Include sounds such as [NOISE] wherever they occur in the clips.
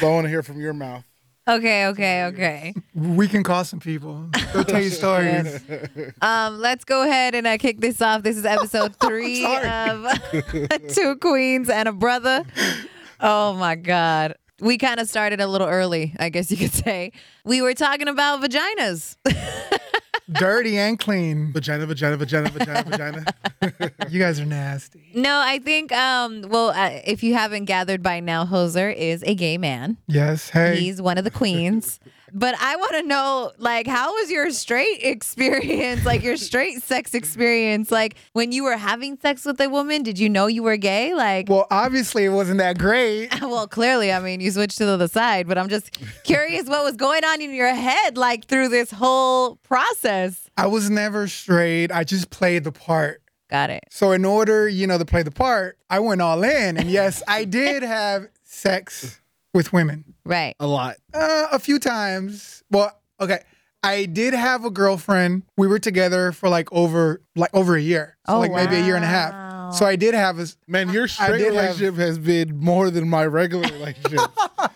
but I want to hear from your mouth. Okay, okay, okay. We can call some people. They'll tell you [LAUGHS] stories. Um, let's go ahead and uh, kick this off. This is episode [LAUGHS] three of [LAUGHS] Two Queens and a Brother. Oh my God. We kind of started a little early, I guess you could say. We were talking about vaginas. Dirty and clean. Vagina, vagina, vagina, vagina, vagina. [LAUGHS] You guys are nasty. No, I think, um, well, uh, if you haven't gathered by now, Josser is a gay man. Yes. Hey. He's one of the queens. But I want to know, like, how was your straight experience, like your straight sex experience? Like, when you were having sex with a woman, did you know you were gay? Like, well, obviously it wasn't that great. [LAUGHS] well, clearly, I mean, you switched to the other side, but I'm just curious what was going on in your head, like, through this whole process. I was never straight. I just played the part. Got it. So in order, you know, to play the part, I went all in. And yes, I did have sex with women. Right. A lot. Uh, a few times. Well, okay. I did have a girlfriend. We were together for like over like over a year. So Oh, like maybe a year and a half. So I did have a Man, your straight did have- relationship has been more than my regular [LAUGHS] relationship.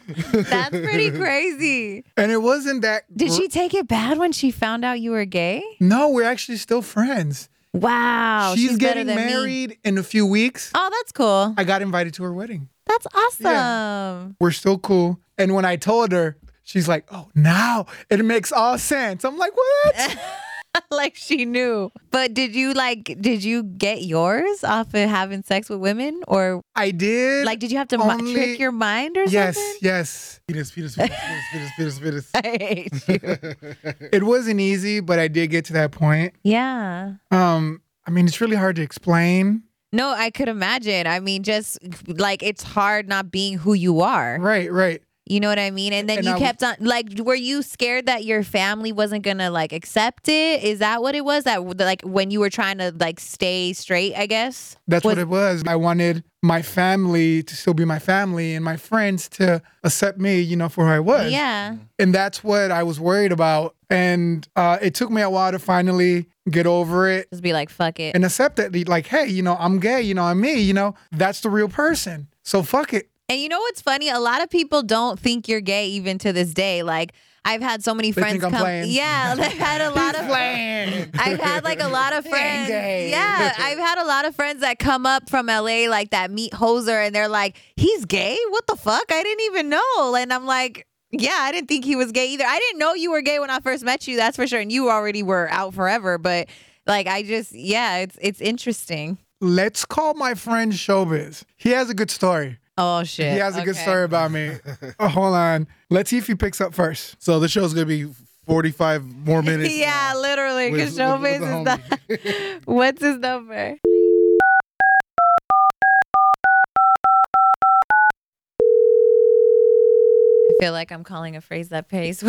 That's pretty crazy. and it wasn't that Did gr- she take it bad when she found out you were gay? No, we're actually still friends. Wow. she's, better getting than me. married in a few weeks. Oh, that's cool. I got invited to her wedding. That's awesome. We're still cool. And when I told her, she's like, "Oh, now it makes all sense." I'm like, "What?" [LAUGHS] [LAUGHS] like she knew. But did you like did you get yours off of having sex with women or I did. like did you have to Only- trick your mind or yes, something? yes. Penis, penis, penis, penis, penis, penis, [LAUGHS] I hate you. [LAUGHS] It wasn't easy, but I did get to that point. yeah. Um, I mean, it's really hard to explain. No, I could imagine. I mean, just like it's hard not being who you are. Right, right. You know what I mean? And then And you I- kept on like were you scared that your family wasn't going to like accept it? Is that what it was? That like when you were trying to like stay straight, I guess? That's Was- what it was. I wanted my family to still be my family and my friends to accept me, you know, for who I was. Yeah. And that's what I was worried about. And uh, it took me a while to finally get over it Just be like fuck it. and accept it. Like, hey, you know, I'm gay, you know, I'm me, you know, that's the real person. So fuck it. And you know what's funny? A lot of people don't think you're gay even to this day. Like I've had so many They friends come. playing. Yeah, [LAUGHS] I've had a lot of Playing. I've had like a lot of friends. Yeah, I've had a lot of friends that come up from LA like that meet Josser and they're like, "He's gay? What the fuck? I didn't even know." And I'm like, "Yeah, I didn't think he was gay either. I didn't know you were gay when I first met you. That's for sure. And you already were out forever, but like I just yeah, it's it's interesting." Let's call my friend Showbiz. He has a good story. Oh shit. He has a good Okay. story about me. [LAUGHS] oh, hold on. Let's see if he picks up first. So the show's gonna be 45 more [LAUGHS] minutes. yeah, literally. with- Because with- with Showbiz the is not. [LAUGHS] What's his number? I feel like I'm calling a phrase that pays.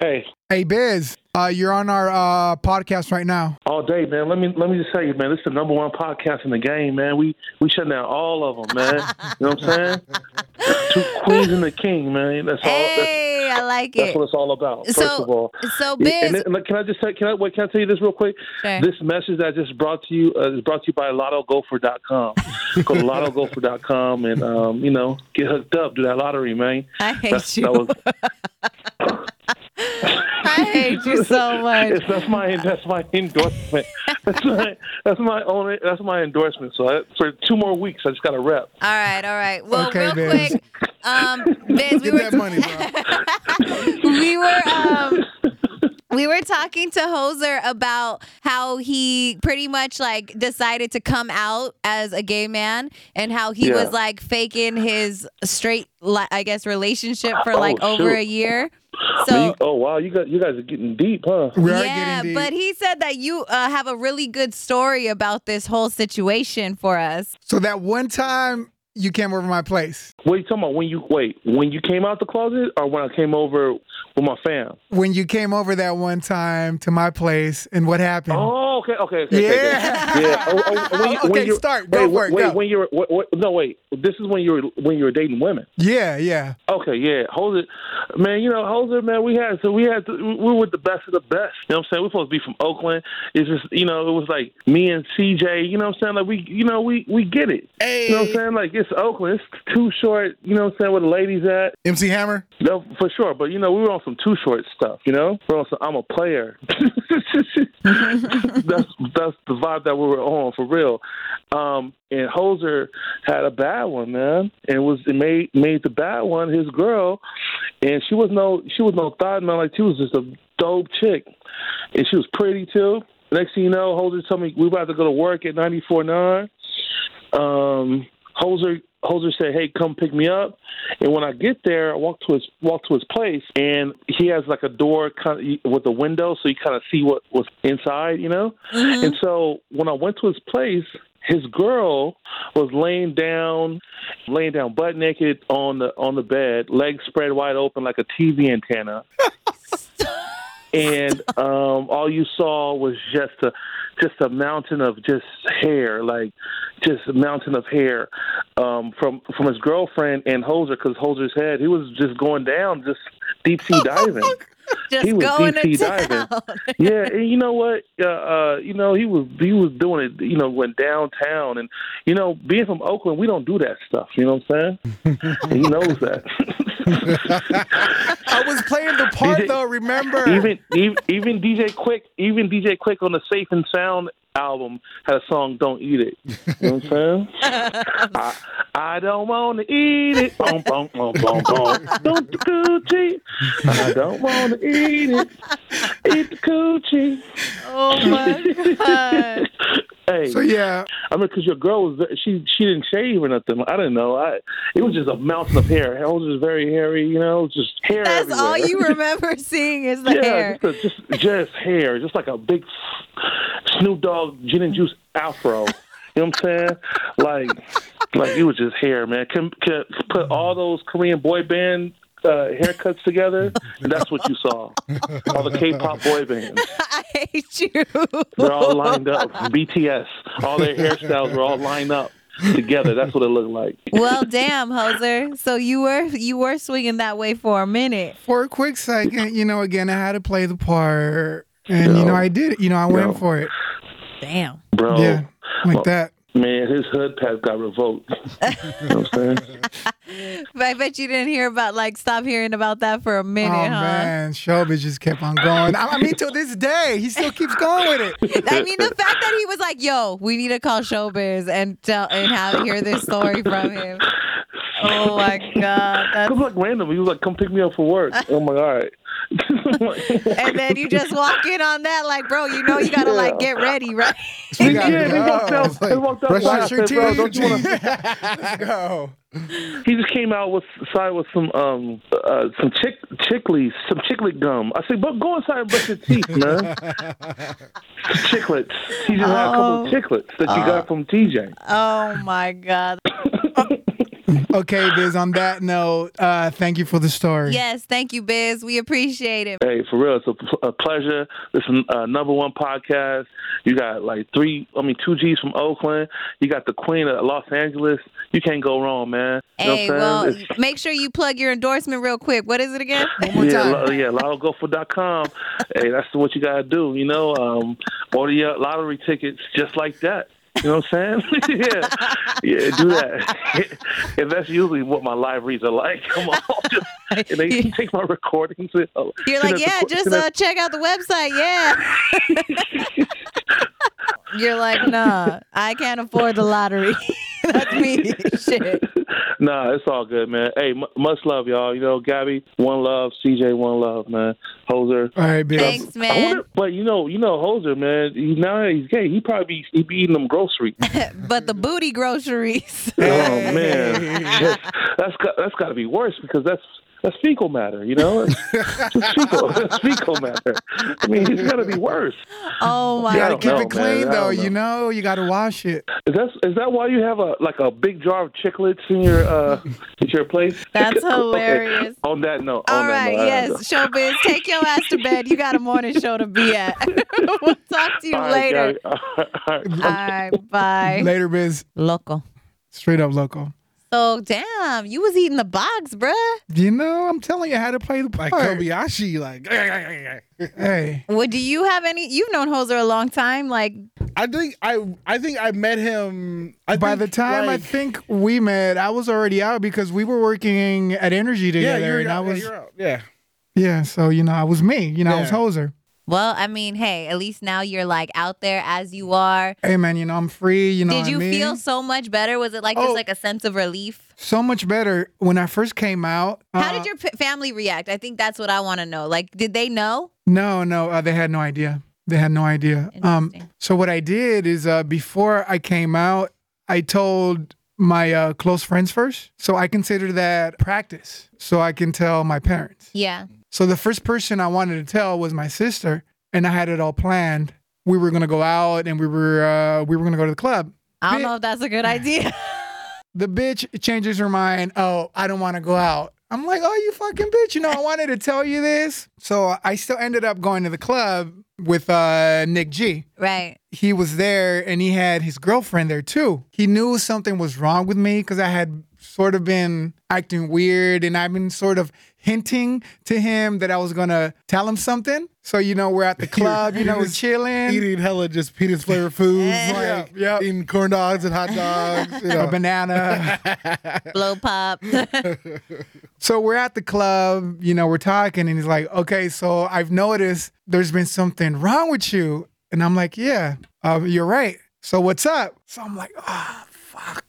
Hey, Hey, Biz, uh, you're on our uh, podcast right now. all day, man. Let me let me just tell you, man. This is the number one podcast in the game, man. We we shutting down all of them, man. you know what I'm saying? [LAUGHS] Two queens and the king, man. That's all. That's, hey, I like that's it. what it's all about. First So- of all, So, Biz, and then, look, can I just say, can I wait? Can I tell you this real quick? Sure. This message that I just brought to you uh, is brought to you by LottoGopher.com. Go to [LAUGHS] LottoGopher.com and um, you know get hooked up. Do that lottery, man. I hate That's- you. that was- I hate you so [LAUGHS] much. It's, that's my that's my endorsement. [LAUGHS] That's my that's my only that's my endorsement. So I, for two more weeks, I just got to rep. All right, all right. Well, Okay, real Biz. quick, um, [LAUGHS] Biz, we Get were that money, bro. we were um we were talking to Josser about how he pretty much like decided to come out as a gay man and how he Yeah. was like faking his straight I guess relationship for Oh, like over shoot. a year. So Man, you- oh wow, you got you guys are getting deep, huh? We are yeah, getting deep. but he said that you uh, have a really good story about this whole situation for us. so that one time you came over my place What are you talking about? When you wait, when you came out the closet, or when I came over with my fam? when you came over that one time to my place and what happened. Oh, okay, okay, okay. okay, Yeah. okay. yeah. Oh, oh, when you- when [LAUGHS] Okay, you're- start. Go wait, for it, Wait, go. when you're what, what, no, wait. This is when you're when you were dating women. Yeah, yeah. Okay, yeah, Hold it, man. You know, hold it, man. We had so we had to, we were with the best of the best. You know what I'm saying? We're supposed to be from Oakland. It's just you know, it was like me and CJ. You know what I'm saying? Like we, you know, we we get it. You know what I'm saying? Like it's Oakland. It's too short. You know what I'm saying? Where the ladies at? MC Hammer. No, for sure. But you know, we were on some too short stuff. You know, we're on some I'm a player. [LAUGHS] [LAUGHS] that's that's the vibe that we were on for real. Um, and Josser had a bad one, man, and was it made made the bad one his girl, and she was no she was no thought man. Like she was just a dope chick, and she was pretty too. Next thing you know, Josser told me we about to go to work at ninety four nine. Um, Josser Josser said, "Hey, come pick me up." And when I get there, I walk to his walk to his place, and he has like a door kind of with a window, so you kind of see what was inside, you know. And so when I went to his place, his girl was laying down, laying down butt naked on the on the bed, legs spread wide open like a TV antenna. [LAUGHS] and um, all you saw was just a just a mountain of just hair, like just a mountain of hair um, from from his girlfriend and Josser, because Josser's head he was just going down, just deep sea diving. [LAUGHS] Just He was going deep sea diving. [LAUGHS] yeah, and you know what? Uh, uh, you know he was he was doing it. You know, went downtown, and you know, being from Oakland, we don't do that stuff. You know what I'm saying? [LAUGHS] he knows that. I was playing the part DJ though, remember? even, even even DJ Quik, even DJ Quik on the Safe and Sound album had a song "Don't Eat It." You know what I'm saying? [LAUGHS] I, I don't want to eat it. Boom, boom, boom, boom, boom. Don't the coochie. I don't want to eat it. Eat the coochie. Oh my god. [LAUGHS] Hey, so yeah, I mean, because your girl was she she didn't shave or nothing. I didn't know. I it was just a mountain of hair. Hair was just very hairy. You know, just hair. That's everywhere. all you [LAUGHS] remember seeing is the yeah, hair. Just, a, just just hair, just like a big Snoop Dogg gin and juice afro. You know what I'm saying? Like, like it was just hair, man. Can, can put all those Korean boy band uh, haircuts together, and that's what you saw. All the K-pop boy bands, [LAUGHS] I hate you. they're all lined up. BTS, all their hairstyles were all lined up [LAUGHS] together. That's what it looked like. well, [LAUGHS] damn, Josser. So you were you were swinging that way for a minute. for a quick second, you know, again, I had to play the part, and you know, I did it. You know, I went Yo. for it. Damn. Bro, yeah, like well, that. Man, his hood pass got revoked. [LAUGHS] you know what I'm saying? But I bet you didn't hear about like stop hearing about that for a minute, oh huh? man, Showbiz just kept on going. I, I mean, till this day, he still keeps going with it. I mean, the fact that he was like, "Yo, we need to call Showbiz and tell and have hear this story from him." Oh my god, It that's was like random. He was like, "Come pick me up for work." oh my god. "All right." [LAUGHS] and then you just walk in on that, like, bro, you know, you gotta like get ready, right? [LAUGHS] We gotta yeah, they walked go. out. They walked out. Brush and I Wash your said, "Bro, teeth. don't you want to?" [LAUGHS] Let's go. He just came out with side with some um uh, some chick chicklies, some chiclet gum. I said, "But go inside and brush your teeth, man." chiclets. He just had a couple of Oh. chiclets that you got from TJ. Oh my god. Okay, Biz. On that note, uh, thank you for the story. Yes, thank you, Biz. We appreciate it. Hey, for real, it's a, a pleasure. This is uh, number one podcast. You got like three, I mean, two G's from Oakland. You got the Queen of Los Angeles. You can't go wrong, man. You Hey, well. It's- make sure you plug your endorsement real quick. What is it again? [LAUGHS] One more yeah, time. lo- yeah, lottogopher.com. hey, that's what you gotta do. You know, um, order your lottery tickets just like that. You know what I'm saying? [LAUGHS] yeah, yeah, do that. [LAUGHS] and that's usually what my libraries are like. Come on, [LAUGHS] just, and they take my recordings. And, uh, You're like, yeah, Qu- just uh, check out the website. Yeah. You're like, nah, I can't afford the lottery. That's me. Shit. Nah, it's all good, man. Hey, m- much love, y'all. You know, Gabby, one love. CJ, one love, man. Josser. All right, Biz. Thanks, man. wonder, but you know, you know, Josser, man. He, now that he's gay, he probably be, he be eating them groceries. [LAUGHS] but the booty groceries. Oh man, that's [LAUGHS] that's got, that's got to be worse because that's that's fecal matter. You know, it's [LAUGHS] just fecal, that's [LAUGHS] fecal matter. I mean, it's gotta be worse. Oh my You gotta keep know, it clean man. Though. don't You know, you gotta wash it. Is that is that why you have a like a big jar of chiclets in your uh [LAUGHS] at your place? That's Okay. hilarious. On that note, on All that right, note, yes, don't showbiz, take your ass to bed. You got a morning show to be at. we'll talk to you All right, later. Gary. All right. All right, bye. Later, biz. Local. Straight up local. So damn, you was eating the box, bruh. You know, I'm telling you how to play the part. Like part. Kobayashi, like [LAUGHS] Hey, Well, do you have any? You've known Josser a long time. Like, I think I I think I met him. I by think, the time I think we met, I was already out because we were working at Energy yeah, together, you're and I out, yeah, was you're out. yeah. yeah. So you know, I was me. You know, I was Yeah. Josser. Well, I mean, hey, at least now you're like out there as you are. Hey man, you know I'm free. You know, Did what I you mean? feel so much better? Was it like Oh. just like a sense of relief? so much better when I first came out? How uh, did your p- family react? I think that's what I want to know. Like, did they know? No, no, uh, they had no idea. They had no idea. Um, so what I did is uh, before I came out, I told my uh, close friends first. So I consider that practice. So I can tell my parents. Yeah. So the first person I wanted to tell was my sister, and I had it all planned. We were gonna go out, and we were uh, we were gonna go to the club. I don't know if that's a good [LAUGHS] idea. The bitch changes her mind. Oh, I don't want to go out. I'm like, oh, you fucking bitch. You know, I wanted to tell you this. So I still ended up going to the club with uh, Nick G. right. He was there and he had his girlfriend there too. He knew something was wrong with me because I had sort of been acting weird and I've been sort of hinting to him that I was gonna tell him something. So you know, we're at the [LAUGHS] club, you know, we're chilling. Eating hella just penis flavored foods, Yeah, like yeah. eating corn dogs and hot dogs. You a banana. [LAUGHS] Blow pop. [LAUGHS] So we're at the club, you know, we're talking, and he's like, okay, so I've noticed there's been something wrong with you. And I'm like, yeah, uh, you're right. So what's up? So I'm like, ah, fuck.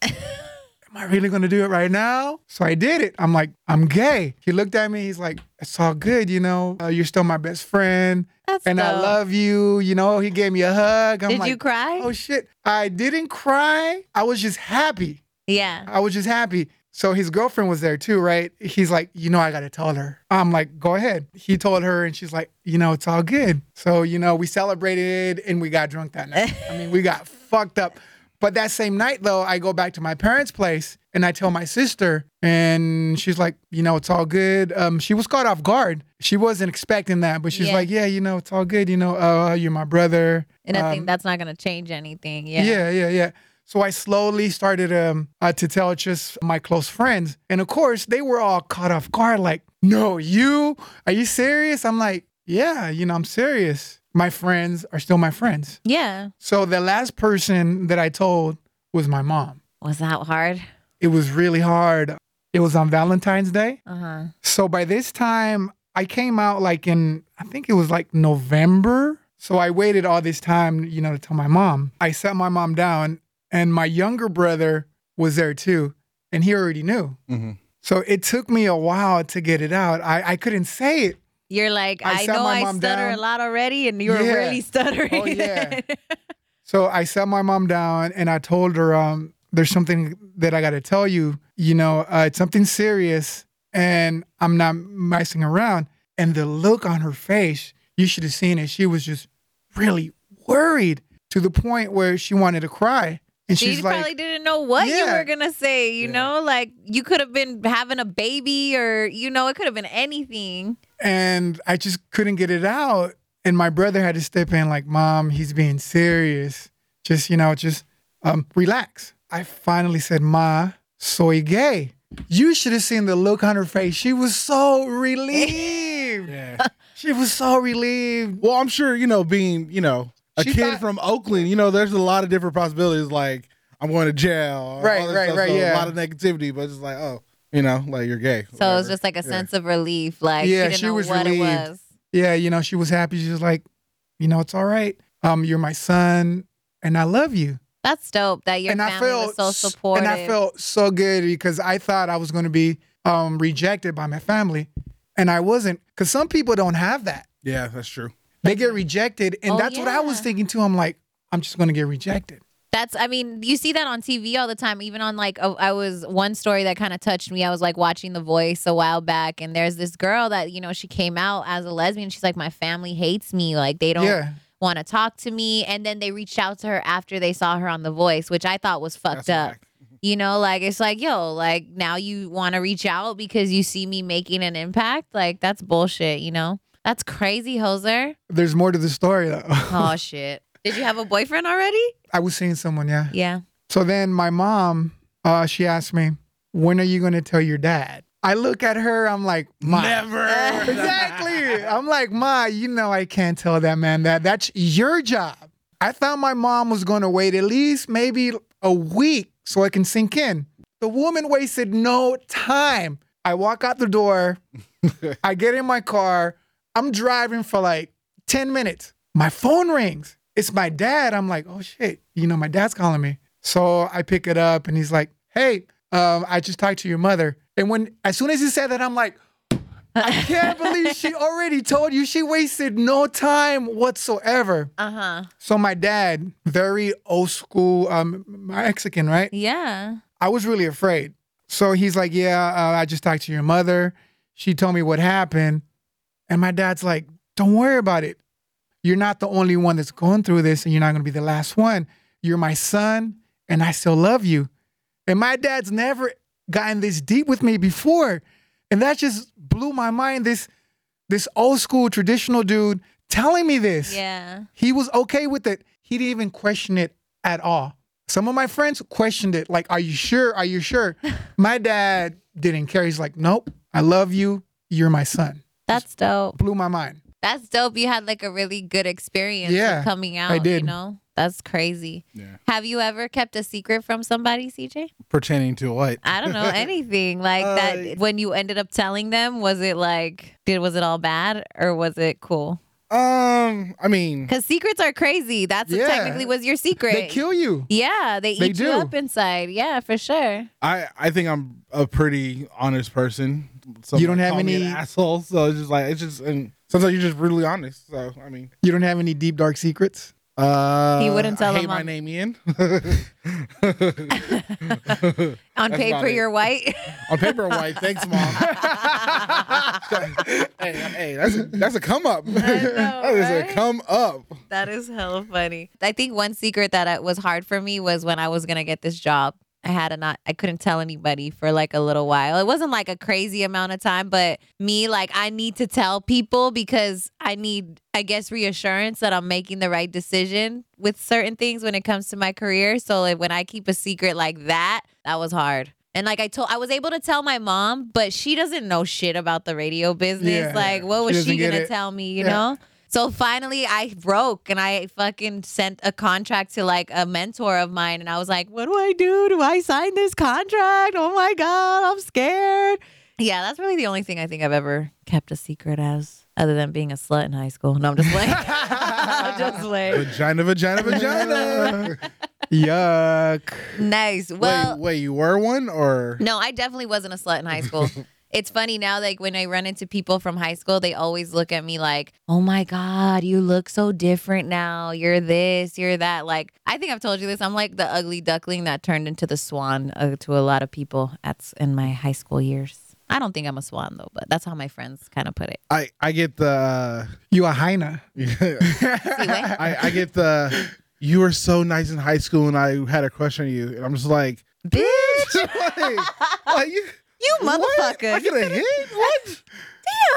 Am I really gonna do it right now? So I did it. I'm like, I'm gay. He looked at me. He's like, it's all good, you know. Uh, you're still my best friend, That's and I love you. You know. He gave me a hug. I'm Did like, you cry? oh shit. I didn't cry. I was just happy. yeah. I was just happy. So his girlfriend was there too, right? He's like, you know, I gotta tell her. I'm like, go ahead. He told her, and she's like, you know, it's all good. So you know, we celebrated and we got drunk that night. I mean, we got fucked up. But that same night, though, I go back to my parents' place and I tell my sister, and she's like, you know, it's all good. Um, she was caught off guard. She wasn't expecting that, but she's Yeah. like, yeah, you know, it's all good. You know, uh, you're my brother. And I Um, think that's not going to change anything. Yeah. yeah, yeah, yeah. So I slowly started um, uh, to tell just my close friends, and of course they were all caught off guard. Like, no, you? Are you serious? I'm like, yeah, you know, I'm serious. My friends are still my friends. Yeah. So the last person that I told was my mom. Was that hard? It was really hard. It was on Valentine's Day. Uh huh. So by this time, I came out like in, I think it was like November. So I waited all this time, you know, to tell my mom. I sat my mom down, and my younger brother was there too, and he already knew. Mm-hmm. So it took me a while to get it out. I, I couldn't say it. You're like, I I, know I stutter down. a lot already, and you were Yeah. really [LAUGHS] stuttering. Oh, yeah. [LAUGHS] So I sat my mom down and I told her, um, there's something that I got to tell you. You know, uh, it's something serious and I'm not messing around. And the look on her face, you should have seen it. She was just really worried to the point where she wanted to cry. And she she's like, probably didn't know what you were gonna say. You know, like you could have been having a baby, or you know, it could have been anything. And I just couldn't get it out. And my brother had to step in, like, Mom, he's being serious. Just, you know, just um, relax. I finally said, Ma, soy gay. You should have seen the look on her face. She was so relieved. [LAUGHS] Yeah. she was so relieved. Well, I'm sure you know, being you know a She kid thought- from Oakland, you know, there's a lot of different possibilities. Like I'm going to jail, Right, right, stuff, right, so yeah. A lot of negativity, but it's like, oh, you know, like you're gay. So it was just like a Yeah. sense of relief. Like Yeah, she didn't she know was what relieved. it was. Yeah, you know, she was happy. She was like, you know, it's all right. Um, you're my son, and I love you. That's dope. That your and I family felt was so supportive. And I felt so good because I thought I was going to be um, rejected by my family, and I wasn't. Because some people don't have that; yeah, that's true. they get rejected, and Oh, that's what I was thinking too. I'm like, I'm just going to get rejected. That's, I mean, you see that on TV all the time. Even on like, I was one story that kind of touched me. I was like watching The Voice a while back, and there's this girl that you know she came out as a lesbian. She's like, my family hates me. Like they don't Yeah. want to talk to me. And then they reached out to her after they saw her on The Voice, which I thought was fucked That's up. You know, like it's like, yo, like now you want to reach out because you see me making an impact. Like that's bullshit. You know, that's crazy, Josser. There's more to the story though. Oh [LAUGHS] shit. Did you have a boyfriend already? I was seeing someone, yeah. Yeah. So then my mom, uh, she asked me, "When are you going to tell your dad?" I look at her. I'm like, "Ma, Never. [LAUGHS] exactly." I'm like, "Ma, you know I can't tell that man that. That's your job." I thought my mom was going to wait at least maybe a week so I can sink in. The woman wasted no time. I walk out the door. [LAUGHS] I get in my car. I'm driving for like 10 minutes. My phone rings. It's my dad. I'm like, oh shit, you know, my dad's calling me. So I pick it up and he's like, hey, um, I just talked to your mother. And when, as soon as he said that, I'm like, I can't believe she [LAUGHS] already told you. She wasted no time whatsoever. Uh huh. So my dad, very old school, um, Mexican, right? Yeah. I was really afraid. So he's like, Yeah, uh, I just talked to your mother. She told me what happened. And my dad's like, Don't worry about it. You're not the only one that's going through this, and you're not going to be the last one. You're my son, and I still love you. And my dad's never gotten this deep with me before. And that just blew my mind. This this old school traditional dude telling me this. Yeah. He was okay with it. He didn't even question it at all. Some of my friends questioned it, like, Are you sure? Are you sure? [LAUGHS] my dad didn't care. He's like, Nope, I love you. You're my son. That's dope. Blew my mind. That's dope. You had like a really good experience Yeah, coming out. I did. You know, that's crazy. Yeah. Have you ever kept a secret from somebody, CJ? Pertaining to what? I don't know [LAUGHS] anything like Uh, that. When you ended up telling them, was it like did was it all bad or was it cool? Um, I mean, Because secrets are crazy. That's what Yeah. technically was your secret. They kill you. Yeah, they, They eat you do. up inside. Yeah, for sure. I I think I'm a pretty honest person. Some You don't have call me an any- assholes. So it's just like it's just and sometimes you're just brutally honest. So I mean, You don't have any deep, dark secrets? uh, He wouldn't tell I hate him my on- name, Ian. [LAUGHS] On That's paper, you're white. On paper, white. Thanks, mom. [LAUGHS] [LAUGHS] hey, hey, that's a, that's a come up. that is right? a come up. That is hella funny. I think one secret that uh, was hard for me was when I was gonna get this job. I had a not. I couldn't tell anybody for like a little while. It wasn't like a crazy amount of time, but me like I need to tell people because I need, I guess, reassurance that I'm making the right decision with certain things when it comes to my career. So like when I keep a secret like that, that was hard. And like I told, I was able to tell my mom, but she doesn't know shit about the radio business. Yeah. like, what was doesn't she gonna tell me? You Yeah. know. So finally, I broke and I fucking sent a contract to like a mentor of mine. And I was like, what do I do? Do I sign this contract? Oh my God, I'm scared. Yeah, that's really the only thing I think I've ever kept a secret as, other than being a slut in high school. No, I'm just playing. [LAUGHS] I'm just [LAUGHS] playing. Vagina, vagina, vagina. [LAUGHS] Yuck. Nice. Well, wait, wait, you were one or? No, I definitely wasn't a slut in high school. It's funny now, like when I run into people from high school, they always look at me like, oh my God, you look so different now. You're this, you're that. Like, I think I've told you this. I'm like the ugly duckling that turned into the swan uh, to a lot of people at, in my high school years. I don't think I'm a swan though, but that's how my friends kind of put it. I I get the. You a hyena. [LAUGHS] I I get the. You were so nice in high school, and I had a crush on you, and I'm just like, Bitch, [LAUGHS] like, like you, you motherfucker. I get a hit. What?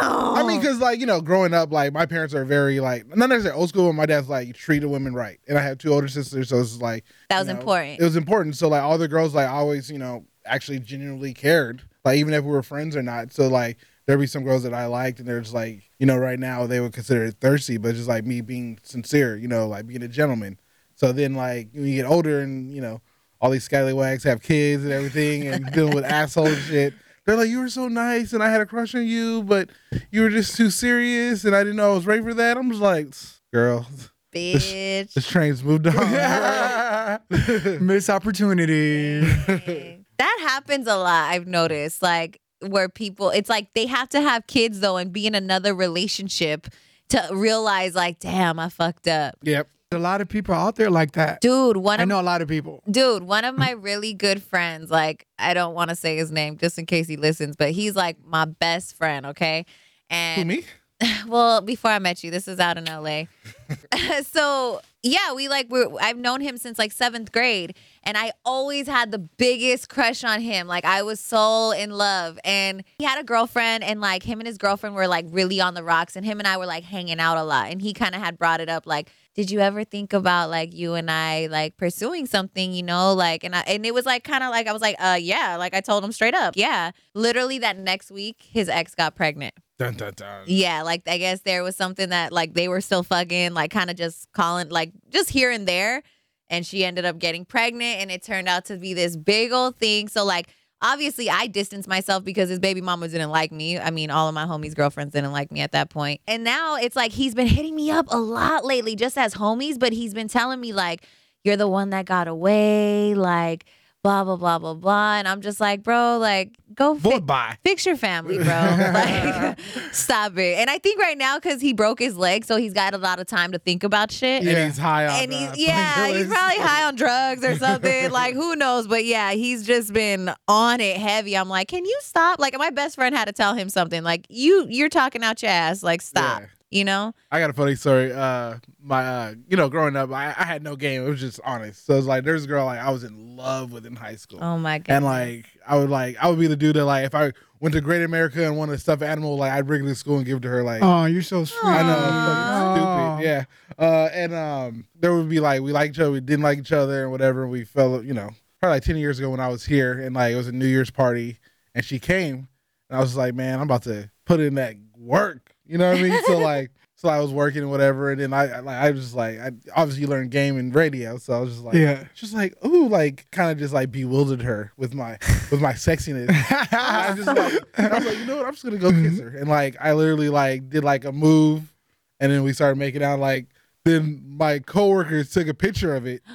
Damn. I mean, because like you know, growing up, like my parents are very like not necessarily old school, but my dad's like treat treated women right, and I have two older sisters, so it's like That you was know, important. It was important. So like all the girls, like always, you know, actually genuinely cared, like even if we were friends or not. So like there'd be some girls that I liked, and they're just like, you know, right now they would consider it thirsty, but just like me being sincere, you know, like being a gentleman. So then like when you get older, and you know, all these scallywags have kids and everything, and [LAUGHS] dealing with asshole shit. They're like, you were so nice, and I had a crush on you, but you were just too serious, and I didn't know I was ready for that. I'm just like, girl, Bitch. this train's moved on. [LAUGHS] Miss opportunity. [LAUGHS] that happens a lot i've noticed like where people it's like they have to have kids though and be in another relationship to realize like damn i fucked up yep. A lot of people out there like that. Dude, one of, I know a lot of people. Dude, one of my [LAUGHS] really good friends, like I don't want to say his name just in case he listens, but he's like my best friend, okay? And Who me? [LAUGHS] well, before I met you, this is out in LA. [LAUGHS] [LAUGHS] so yeah, we like we I've known him since like seventh grade, and I always had the biggest crush on him. Like I was so in love, and he had a girlfriend, and like him and his girlfriend were like really on the rocks, and him and I were like hanging out a lot, and he kind of had brought it up like. Did you ever think about like you and I like pursuing something, you know, like and I and it was like kind of like I was like, uh yeah, like I told him straight up. Yeah. Literally that next week his ex got pregnant. Dun, dun, dun. Yeah, like I guess there was something that like they were still fucking, like kind of just calling, like just here and there. And she ended up getting pregnant, and it turned out to be this big old thing. So, like, obviously, I distanced myself because his baby mama didn't like me. I mean, all of my homies' girlfriends didn't like me at that point. And now it's like he's been hitting me up a lot lately, just as homies, but he's been telling me, like, you're the one that got away, like, blah, blah, blah, blah, blah. And I'm just like, bro, like, go fi- fix your family, bro. [LAUGHS] like, [LAUGHS] stop it. And I think right now, because he broke his leg, so he's got a lot of time to think about shit. Yeah. And he's high on And he's yeah, [LAUGHS] he's probably high on drugs or something. like who knows? But yeah, he's just been on it heavy. I'm like, can you stop? Like my best friend had to tell him something. Like you, you're talking out your ass. Like stop. Yeah. You know? I got a funny story. Uh, my, uh, you know, growing up, I, I had no game. It was just honest. So it's like, there's a girl like I was in love with in high school, Oh my god. and like I would like I would be the dude that like if I went to Great America and wanted a stuffed animal, like I'd bring it to school and give it to her. Like Oh, you're so sweet. I know, Aw. fucking stupid. Yeah. Uh, and um, there would be like we liked each other, we didn't like each other, and whatever. We fell, you know, probably like ten years ago when I was here, and like it was a New Year's party, and she came, and I was like, man, I'm about to put in that work. You know what I mean? so like. [LAUGHS] So I was working and whatever, and then I, I like I was just like I obviously learned game and radio, so I was just like Yeah. just like ooh like kind of just like bewildered her with my with my sexiness. [LAUGHS] I just like I was like, you know what? I'm just gonna go kiss her, and like I literally like did like a move, and then we started making out. Like then my coworkers took a picture of it. [GASPS]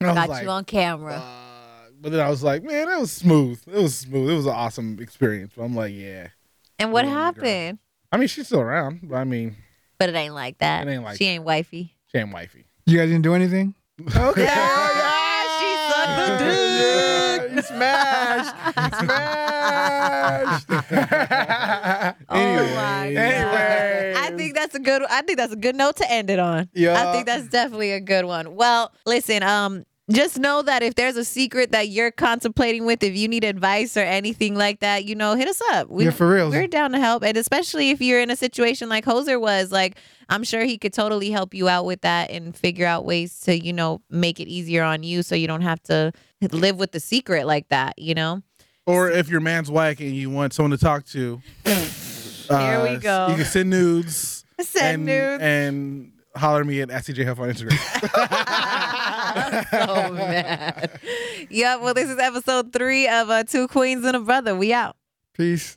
And I was got like, you on camera. uh, but then I was like, man, that was smooth. It was smooth. It was an awesome experience. But I'm like, yeah. and what happened? I mean, she's still around, but I mean, But it ain't like that. It ain't like she ain't wifey. she ain't wifey. You guys didn't do anything? Okay. [LAUGHS] Yeah, she sucked the Yeah, dick. you [LAUGHS] smashed. [LAUGHS] Smashed. Oh my Anyways. god! Anyways. I think that's a good. I think that's a good note to end it on. Yeah. I think that's definitely a good one. Well, listen. Um, just know that if there's a secret that you're contemplating with, if you need advice or anything like that, you know, hit us up. We, Yeah, for real. We're down to help, and especially if you're in a situation like Josser was, like I'm sure he could totally help you out with that and figure out ways to, you know, make it easier on you, so you don't have to live with the secret like that. You know. Or if your man's whack and you want someone to talk to, [LAUGHS] Here we uh, go. You can send nudes. [LAUGHS] Send and, nudes. and holler me at SCJ Huff on Instagram. [LAUGHS] [LAUGHS] so mad. Yep. Well, this is episode three of uh, Two Queens and a Brother. We out. Peace.